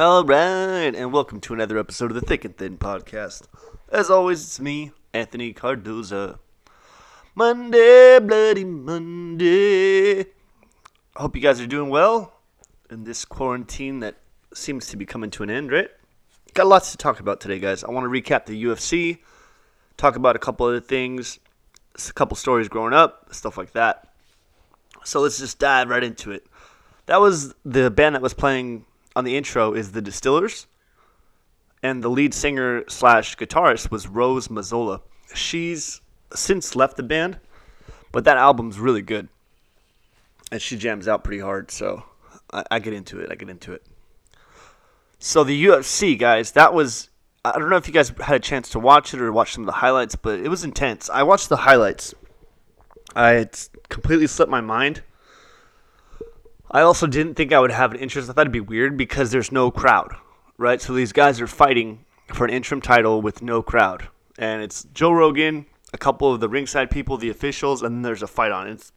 All right, and welcome to another episode of the Thick and Thin podcast. As always, it's me, Anthony Cardoza. Monday, bloody Monday. Hope you guys are doing well in this quarantine that seems to be coming to an end, right? Got lots to talk about today, guys. I want to recap the UFC, talk about a couple other things, a couple stories growing up, stuff like that. So let's just dive right into it. That was the band that was playing on the intro is the Distillers, and the lead singer slash guitarist was Rose Mazzola. She's since left the band, but that album's really good, and she jams out pretty hard. So I, I get into it. I get into it. So the UFC guys, that was I don't know if you guys had a chance to watch it or watch some of the highlights, but it was intense. I watched the highlights. I completely slipped my mind. I also didn't think I would have an interest. I thought it'd be weird because there's no crowd, right? So these guys are fighting for an interim title with no crowd, and it's Joe Rogan, a couple of the ringside people, the officials, and there's a fight on. It's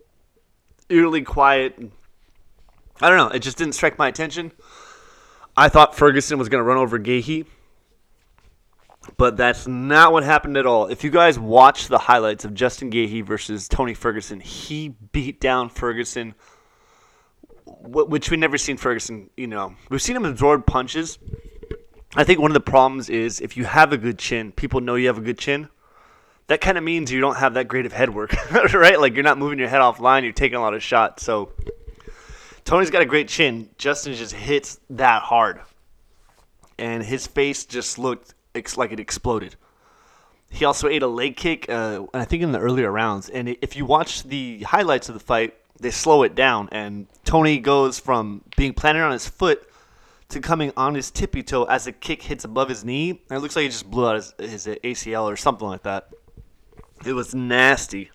eerily quiet. I don't know. It just didn't strike my attention. I thought Ferguson was going to run over Gaethje, but that's not what happened at all. If you guys watch the highlights of Justin Gaethje versus Tony Ferguson, he beat down Ferguson which we've never seen Ferguson. You know, we've seen him absorb punches. I think one of the problems is if you have a good chin, people know you have a good chin. That kind of means you don't have that great of head work, right? Like you're not moving your head offline, you're taking a lot of shots. So Tony's got a great chin. Justin just hits that hard, and his face just looked like it exploded. He also ate a leg kick, uh, I think in the earlier rounds. And if you watch the highlights of the fight, they slow it down, and Tony goes from being planted on his foot to coming on his tippy toe as a kick hits above his knee. And it looks like he just blew out his, his ACL or something like that. It was nasty.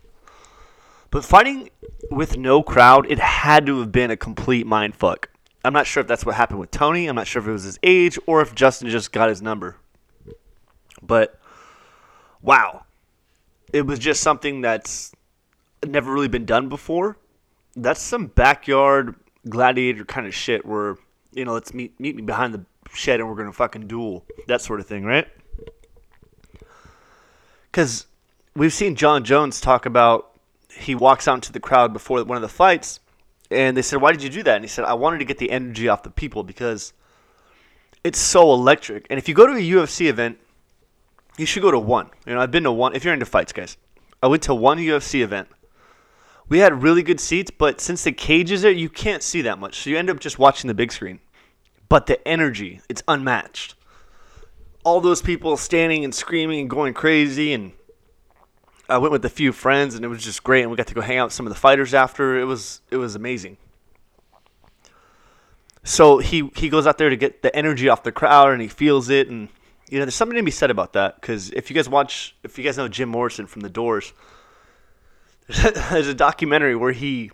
But fighting with no crowd, it had to have been a complete mind fuck. I'm not sure if that's what happened with Tony. I'm not sure if it was his age or if Justin just got his number. But wow. It was just something that's never really been done before that's some backyard gladiator kind of shit where you know let's meet meet me behind the shed and we're gonna fucking duel that sort of thing right? Because we've seen jon jones talk about he walks out into the crowd before one of the fights and they said why did you do that? And he said i wanted to get the energy off the people because it's so electric. And if you go to a ufc event you should go to one. You know i've been to one. If you're into fights guys i went to one ufc event we had really good seats, but since the cage is there, you can't see that much. So you end up just watching the big screen. But the energy, it's unmatched. All those people standing and screaming and going crazy and I went with a few friends and it was just great and we got to go hang out with some of the fighters after. It was it was amazing. So he he goes out there to get the energy off the crowd and he feels it and you know there's something to be said about that cuz if you guys watch if you guys know Jim Morrison from The Doors, there's a documentary where he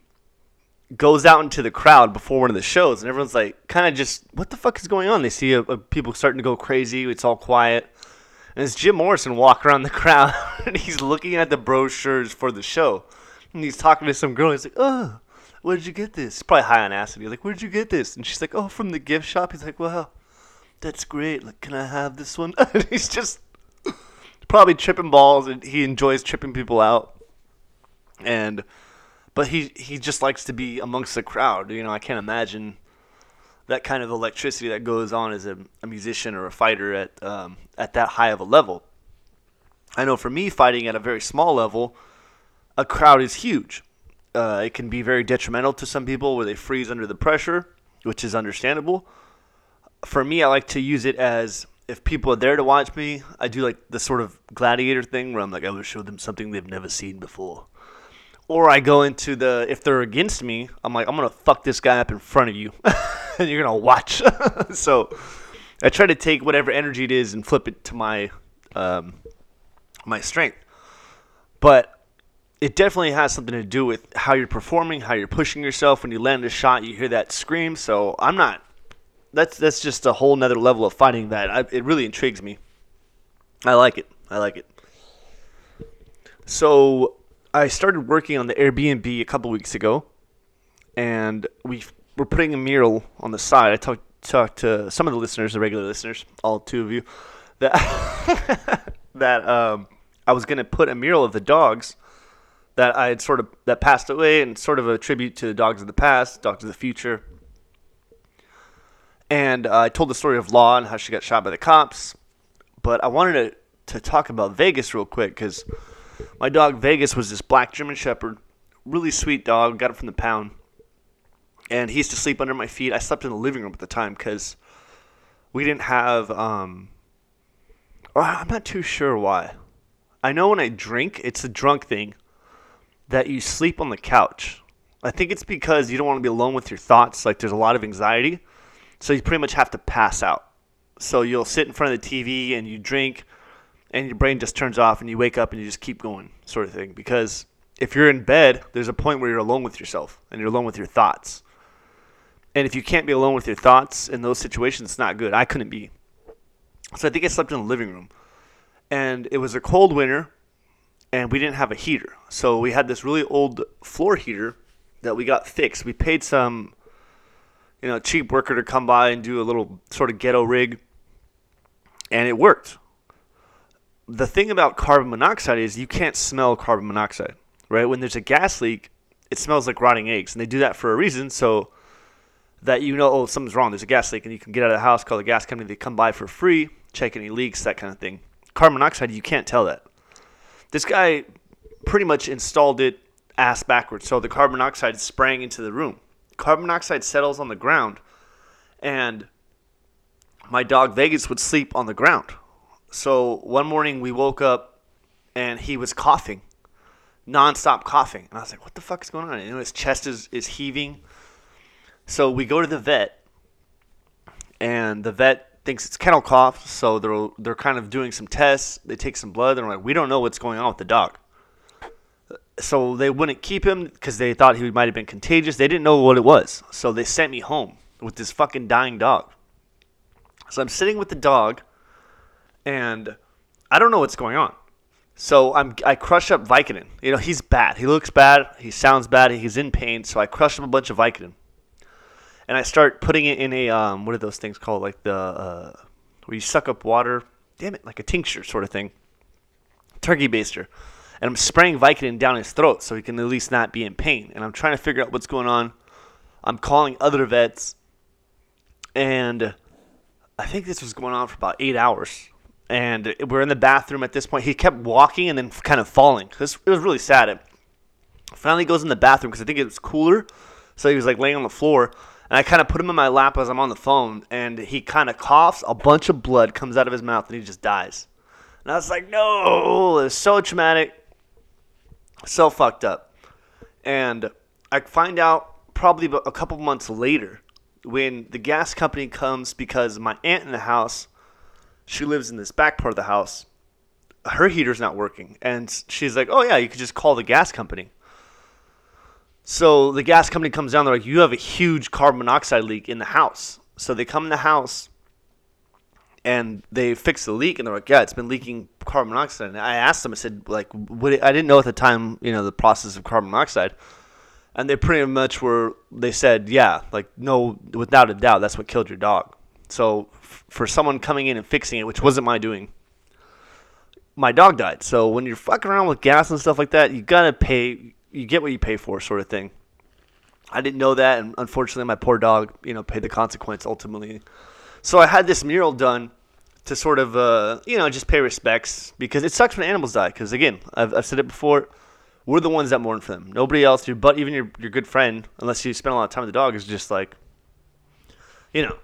goes out into the crowd before one of the shows, and everyone's like, kind of just, what the fuck is going on? They see a, a, people starting to go crazy. It's all quiet. And it's Jim Morrison walking around the crowd, and he's looking at the brochures for the show. And he's talking to some girl. He's like, oh, where did you get this? He's probably high on acid. He's like, where did you get this? And she's like, oh, from the gift shop. He's like, well, that's great. Like, can I have this one? and he's just probably tripping balls, and he enjoys tripping people out and but he he just likes to be amongst the crowd. You know, I can't imagine that kind of electricity that goes on as a, a musician or a fighter at um, at that high of a level. I know for me, fighting at a very small level, a crowd is huge. Uh, it can be very detrimental to some people where they freeze under the pressure, which is understandable. For me, I like to use it as if people are there to watch me, I do like the sort of gladiator thing where I'm like, I will show them something they've never seen before or I go into the if they're against me, I'm like I'm gonna fuck this guy up in front of you, and you're gonna watch. so I try to take whatever energy it is and flip it to my um, my strength, but it definitely has something to do with how you're performing, how you're pushing yourself. When you land a shot, you hear that scream. So I'm not. That's that's just a whole nother level of fighting that I, it really intrigues me. I like it. I like it. So I started working on the Airbnb a couple weeks ago, and we were putting a mural on the side. I talked talked to some of the listeners, the regular listeners, all two of you, that that um, I was gonna put a mural of the dogs that I had sort of that passed away, and sort of a tribute to the dogs of the past, dogs of the future. And uh, I told the story of Law and how she got shot by the cops, but I wanted to to talk about Vegas real quick because my dog Vegas was this black German Shepherd, really sweet dog. Got it from the pound, and he used to sleep under my feet. I slept in the living room at the time because we didn't have. Um, I'm not too sure why. I know when I drink, it's a drunk thing that you sleep on the couch. I think it's because you don't want to be alone with your thoughts. Like there's a lot of anxiety, so you pretty much have to pass out. So you'll sit in front of the TV and you drink, and your brain just turns off, and you wake up and you just keep going, sort of thing. Because if you're in bed, there's a point where you're alone with yourself and you're alone with your thoughts. And if you can't be alone with your thoughts in those situations, it's not good. I couldn't be. So I think I slept in the living room. And it was a cold winter, and we didn't have a heater. So we had this really old floor heater that we got fixed. We paid some, you know, cheap worker to come by and do a little sort of ghetto rig, and it worked. The thing about carbon monoxide is you can't smell carbon monoxide, right? When there's a gas leak, it smells like rotting eggs, and they do that for a reason. So that you know, oh, something's wrong. There's a gas leak, and you can get out of the house, call the gas company. They come by for free, check any leaks, that kind of thing. Carbon monoxide, you can't tell that. This guy pretty much installed it ass backwards, so the carbon monoxide sprang into the room. Carbon monoxide settles on the ground, and my dog Vegas would sleep on the ground. So one morning we woke up, and he was coughing, nonstop coughing, and I was like, "What the fuck is going on?" And his chest is is heaving so we go to the vet, and the vet thinks it's kennel cough. So they're they're kind of doing some tests. They take some blood. They're like, we don't know what's going on with the dog. So they wouldn't keep him because they thought he might have been contagious. They didn't know what it was. So they sent me home with this fucking dying dog. So I'm sitting with the dog, and I don't know what's going on. So I'm I crush up Vicodin. You know he's bad. He looks bad. He sounds bad. He's in pain. So I crush up a bunch of Vicodin and I start putting it in a um, what are those things called? Like the uh, where you suck up water. Damn it, like a tincture sort of thing. Turkey baster, and I'm spraying Vicodin down his throat so he can at least not be in pain. And I'm trying to figure out what's going on. I'm calling other vets, and I think this was going on for about eight hours. And we're in the bathroom at this point. He kept walking and then kind of falling. Was, it was really sad. It finally goes in the bathroom because I think it was cooler. So he was like laying on the floor and I kind of put him in my lap as I'm on the phone, and he kind of coughs. A bunch of blood comes out of his mouth, and he just dies. And I was like, no, it's so traumatic, so fucked up. And I find out probably a couple months later when the gas company comes because my aunt in the house, she lives in this back part of the house. Her heater's not working, and she's like, "Oh yeah, you could just call the gas company." So the gas company comes down. They're like, "You have a huge carbon monoxide leak in the house." So they come in the house and they fix the leak, and they're like, "Yeah, it's been leaking carbon monoxide." And I asked them, I said, "Like, what?" I didn't know at the time, you know, the process of carbon monoxide, and they pretty much were. They said, "Yeah, like, no, without a doubt, that's what killed your dog." So f- for someone coming in and fixing it, which wasn't my doing, my dog died. So when you're fucking around with gas and stuff like that, you gotta pay you get what you pay for, sort of thing. I didn't know that, and unfortunately, my poor dog, you know, paid the consequence ultimately. So I had this mural done to sort of, uh, you know, just pay respects because it sucks when animals die. Because again, I've, I've said it before, we're the ones that mourn for them. Nobody else, your but even your your good friend, unless you spend a lot of time with the dog, is just like, you know,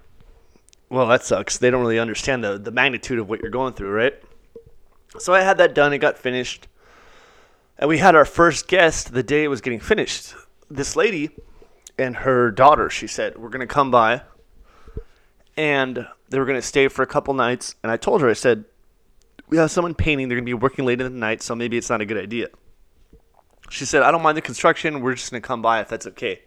well that sucks. They don't really understand the the magnitude of what you're going through, right? So I had that done. It got finished. And we had our first guest the day it was getting finished. This lady and her daughter, she said, we're going to come by. And they were going to stay for a couple nights. And I told her, I said, we have someone painting. They're going to be working late in the night, so maybe it's not a good idea. She said, I don't mind the construction. We're just going to come by if that's okay.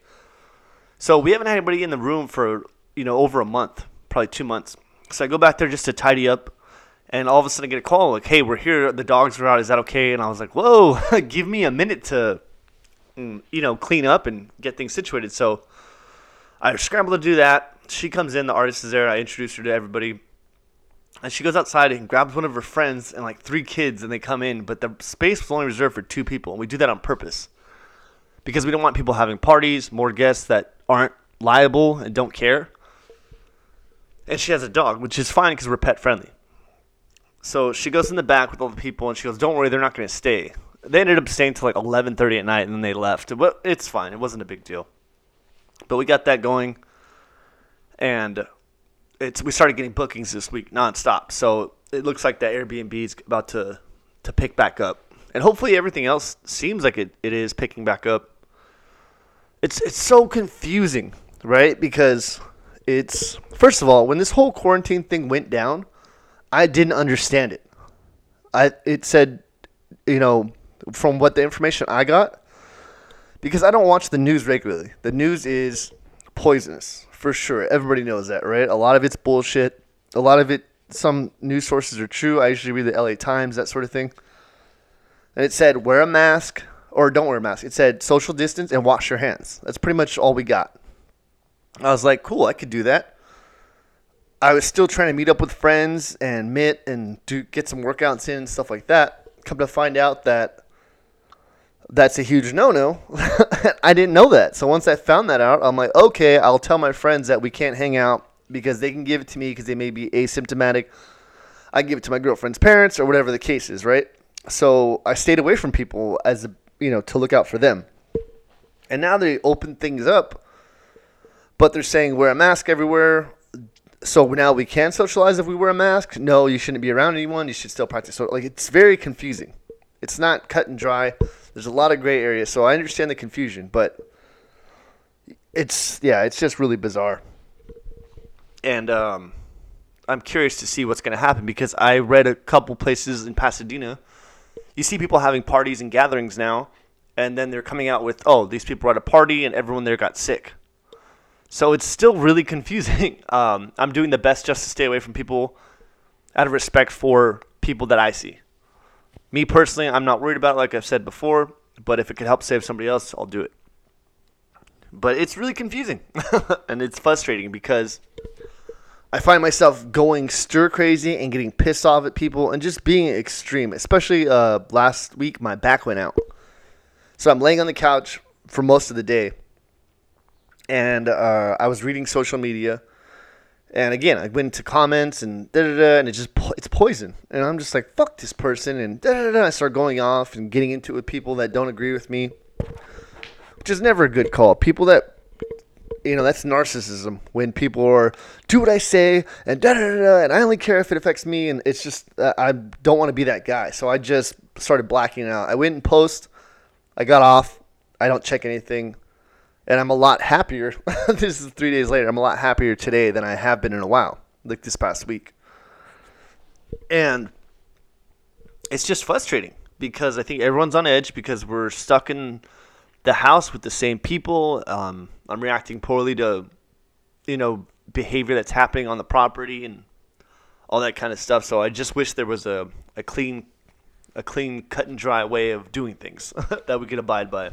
So we haven't had anybody in the room for, you know, over a month, probably two months. So I go back there just to tidy up and all of a sudden I get a call like, "Hey, we're here. The dogs are out. Is that okay?" And I was like, "Whoa, give me a minute to, mm, you know, clean up and get things situated." So I scrambled to do that, she comes in. The artist is there. I introduce her to everybody. And she goes outside and grabs one of her friends and like three kids, and they come in. But the space was only reserved for two people, and we do that on purpose because we don't want people having parties, more guests that aren't liable and don't care. And she has a dog, which is fine because we're pet friendly. So she goes in the back with all the people, and she goes, "Don't worry, they're not going to stay." They ended up staying till like 11:30 at night, and then they left. But it's fine; it wasn't a big deal. But we got that going, and it's we started getting bookings this week nonstop. So it looks like that Airbnb is about to to pick back up, and hopefully everything else seems like it, it is picking back up. It's it's so confusing, right? Because it's first of all, when this whole quarantine thing went down, I didn't understand it. I it said, you know, from what the information I got, because I don't watch the news regularly. The news is poisonous for sure. Everybody knows that, right? A lot of it's bullshit. A lot of it, some news sources are true. I usually read the LA Times, that sort of thing. And it said wear a mask or don't wear a mask. It said social distance and wash your hands. That's pretty much all we got. I was like, cool, I could do that. I was still trying to meet up with friends and meet and do get some workouts in and stuff like that. Come to find out that that's a huge no-no. I didn't know that. So once I found that out, I'm like, okay, I'll tell my friends that we can't hang out because they can give it to me because they may be asymptomatic. I give it to my girlfriend's parents or whatever the case is, right? So I stayed away from people as a, you know to look out for them. And now they open things up, but they're saying wear a mask everywhere. So now we can socialize if we wear a mask. No, you shouldn't be around anyone. You should still practice. So like it's very confusing. It's not cut and dry. There's a lot of gray areas, so I understand the confusion, but it's yeah, it's just really bizarre. And um, I'm curious to see what's going to happen because I read a couple places in Pasadena. You see people having parties and gatherings now, and then they're coming out with, "Oh, these people were at a party and everyone there got sick." So it's still really confusing. Um, I'm doing the best just to stay away from people out of respect for people that I see. Me personally, I'm not worried about it, like I've said before, but if it could help save somebody else, I'll do it. But it's really confusing and it's frustrating because I find myself going stir crazy and getting pissed off at people and just being extreme. Especially uh, last week, my back went out. So I'm laying on the couch for most of the day and uh, I was reading social media and again, I went into comments and da da da, and it just it's poison. And I'm just like, fuck this person, and da da da. I start going off and getting into it with people that don't agree with me, which is never a good call. People that you know, that's narcissism when people are do what I say and da da da, and I only care if it affects me, and it's just uh, I don't want to be that guy. So I just started blacking out. I went and post. I got off. I don't check anything and I'm a lot happier. this is three days later. I'm a lot happier today than I have been in a while, like this past week. And it's just frustrating because I think everyone's on edge because we're stuck in the house with the same people. Um, I'm reacting poorly to, you know, behavior that's happening on the property and all that kind of stuff. So I just wish there was a, a clean, a clean, cut and dry way of doing things that we could abide by.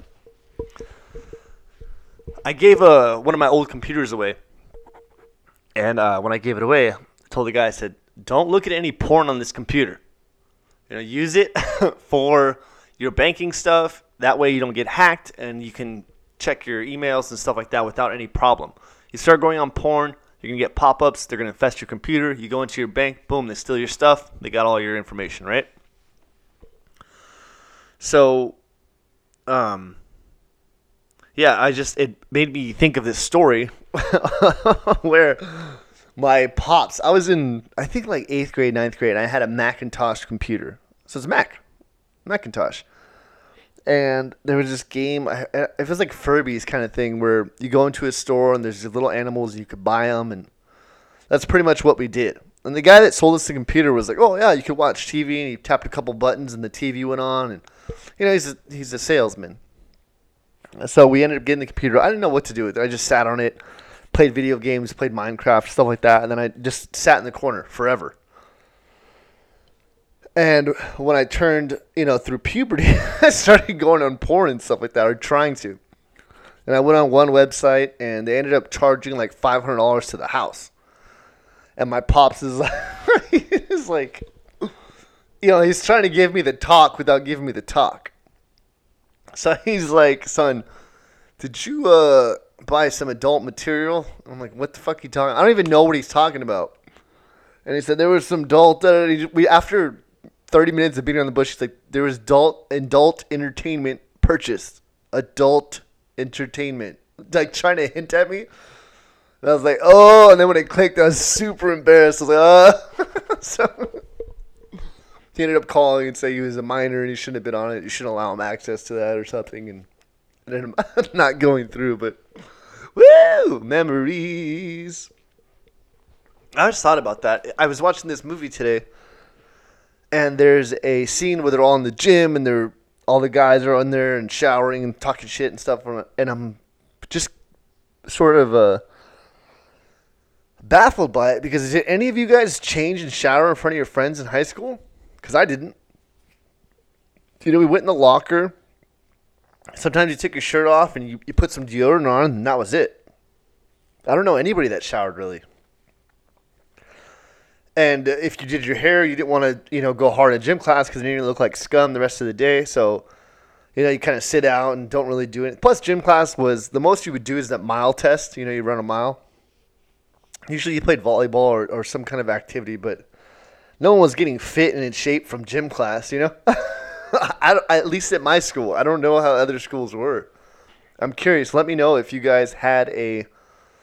I gave uh, one of my old computers away, and uh, when I gave it away, I told the guy, I said, "Don't look at any porn on this computer. You know, use it for your banking stuff. That way, you don't get hacked, and you can check your emails and stuff like that without any problem. You start going on porn, you're gonna get pop-ups. They're gonna infest your computer. You go into your bank, boom, they steal your stuff. They got all your information, right? So, um, yeah, I just it made me think of this story where my pops. I was in I think like eighth grade, ninth grade, and I had a Macintosh computer. So it's Mac, Macintosh, and there was this game. It was like Furby's kind of thing where you go into a store and there's these little animals you could buy them, and that's pretty much what we did. And the guy that sold us the computer was like, "Oh yeah, you could watch TV," and he tapped a couple buttons and the TV went on, and you know he's a, he's a salesman. So we ended up getting the computer. I didn't know what to do with it. I just sat on it, played video games, played Minecraft, stuff like that, and then I just sat in the corner forever. And when I turned, you know, through puberty, I started going on porn and stuff like that, or trying to. And I went on one website and they ended up charging like five hundred dollars to the house. And my pops is like, he's like, you know, he's trying to give me the talk without giving me the talk. So he's like, son, did you uh buy some adult material? I'm like, what the fuck are you talking? I don't even know what he's talking about. And he said there was some adult. Uh, we after 30 minutes of beating on the bush, he's like, there was adult adult entertainment purchased. Adult entertainment, like trying to hint at me. And I was like, oh, and then when it clicked, I was super embarrassed. I was like, uh. so he ended up calling and saying he was a minor and he shouldn't have been on it. You shouldn't allow him access to that or something. And then not going through, but woo, memories. I just thought about that. I was watching this movie today, and there's a scene where they're all in the gym and they're all the guys are on there and showering and talking shit and stuff. And I'm just sort of uh, baffled by it because did any of you guys change and shower in front of your friends in high school? Because I didn't. You know, we went in the locker. Sometimes you took your shirt off and you, you put some deodorant on, and that was it. I don't know anybody that showered really. And if you did your hair, you didn't want to, you know, go hard in gym class because then you look like scum the rest of the day. So, you know, you kind of sit out and don't really do it. Plus, gym class was the most you would do is that mile test. You know, you run a mile. Usually, you played volleyball or, or some kind of activity, but no one was getting fit and in shape from gym class. You know, I, at least at my school, I don't know how other schools were. I'm curious. Let me know if you guys had a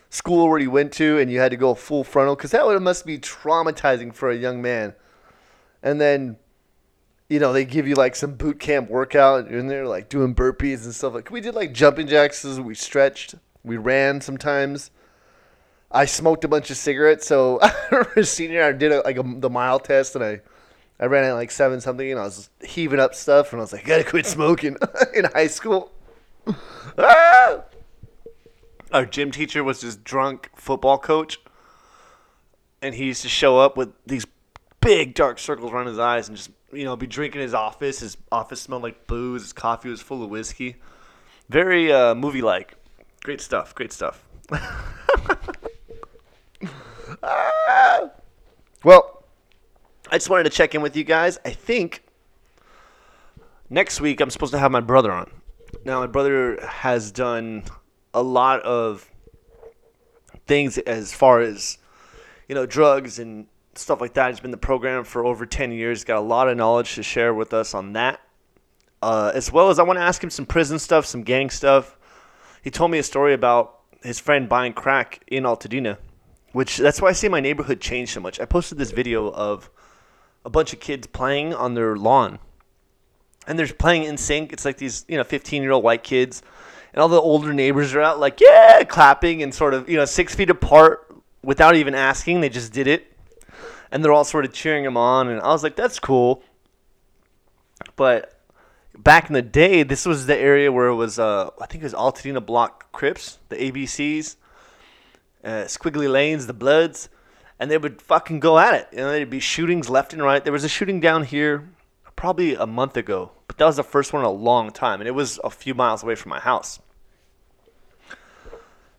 school where you went to and you had to go full frontal because that would must be traumatizing for a young man. And then, you know, they give you like some boot camp workout and they're like doing burpees and stuff. Like we did like jumping jacks. We stretched. We ran sometimes. I smoked a bunch of cigarettes. So senior, I did a, like a, the mile test and I. I ran at like seven something, and I was heaving up stuff, and I was like, I "Gotta quit smoking." in high school. ah! our gym teacher was this drunk football coach, and he used to show up with these big dark circles around his eyes and just you know be drinking his office. His office smelled like booze. His coffee was full of whiskey. Very uh, movie like. Great stuff. Great stuff. Well, I just wanted to check in with you guys. I think next week I'm supposed to have my brother on. Now my brother has done a lot of things as far as you know drugs and stuff like that. He's been in the program for over 10 years. Got a lot of knowledge to share with us on that. Uh, as well as I want to ask him some prison stuff, some gang stuff. He told me a story about his friend buying crack in Altadena, which that's why I say my neighborhood changed so much. I posted this video of a bunch of kids playing on their lawn. And they're playing in sync. It's like these, you know, 15 year old white kids and all the older neighbors are out like yeah clapping and sort of you know six feet apart without even asking they just did it and they're all sort of cheering them on and i was like that's cool but back in the day this was the area where it was uh, i think it was altadena block crips the abcs uh, squiggly lanes the bloods and they would fucking go at it you know there'd be shootings left and right there was a shooting down here probably a month ago but that was the first one in a long time, and it was a few miles away from my house.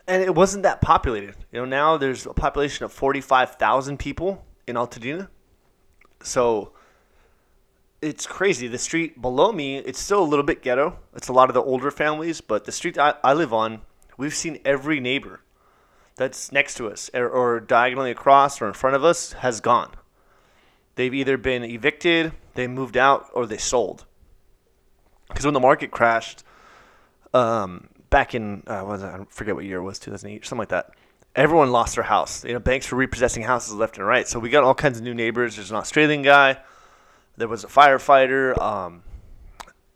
And it wasn't that populated. You know, now there's a population of 45,000 people in Altadena. So it's crazy. The street below me, it's still a little bit ghetto. It's a lot of the older families, but the street I, I live on, we've seen every neighbor that's next to us or, or diagonally across or in front of us has gone. They've either been evicted, they moved out, or they sold because when the market crashed, um, back in uh, was I forget what year it was, 2008, or something like that. Everyone lost their house. You know, banks were repossessing houses left and right. So we got all kinds of new neighbors. There's an Australian guy. There was a firefighter. Um,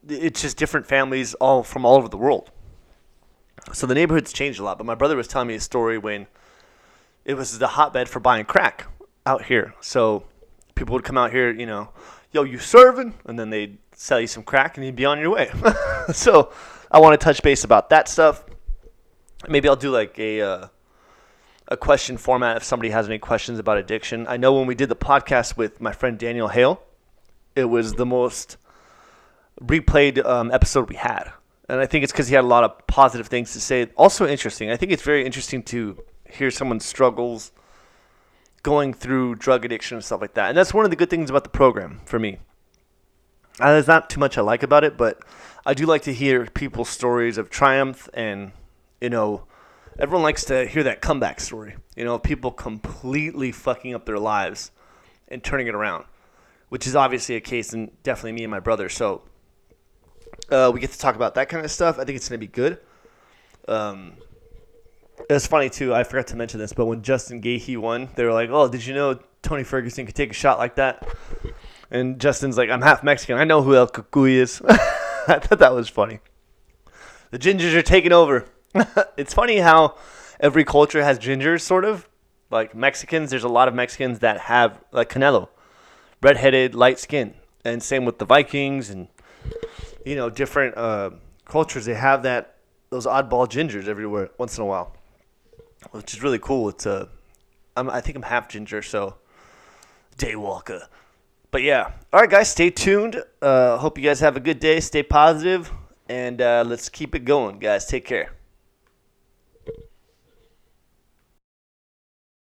it's just different families all from all over the world. So the neighborhood's changed a lot. But my brother was telling me a story when it was the hotbed for buying crack out here. So people would come out here, you know, yo, you serving? And then they'd sell you some crack and you'd be on your way. so I want to touch base about that stuff. Maybe I'll do like a uh, a question format if somebody has any questions about addiction. I know when we did the podcast with my friend Daniel Hale, it was the most replayed um, episode we had. And I think it's because he had a lot of positive things to say. Also interesting. I think it's very interesting to hear someone's struggles going through drug addiction and stuff like that. And that's one of the good things about the program for me. Uh, there's not too much I like about it, but I do like to hear people's stories of triumph and, you know, everyone likes to hear that comeback story. You know, people completely fucking up their lives and turning it around, which is obviously a case in definitely me and my brother. So uh, we get to talk about that kind of stuff. I think it's going to be good. Um, it's funny too. I forgot to mention this, but when Justin Gaethje won, they were like, "Oh, did you know Tony Ferguson could take a shot like that?" And Justin's like, "I'm half Mexican. I know who El Cucuy is." I thought that was funny. The gingers are taking over. it's funny how every culture has gingers, sort of. Like Mexicans, there's a lot of Mexicans that have like Canelo, redheaded, light skin, and same with the Vikings and you know different uh, cultures. They have that those oddball gingers everywhere once in a while, which is really cool. It's uh, I'm, I think I'm half ginger, so daywalker. But yeah, all right, guys, stay tuned. Uh, hope you guys have a good day. Stay positive, and uh, let's keep it going, guys. Take care.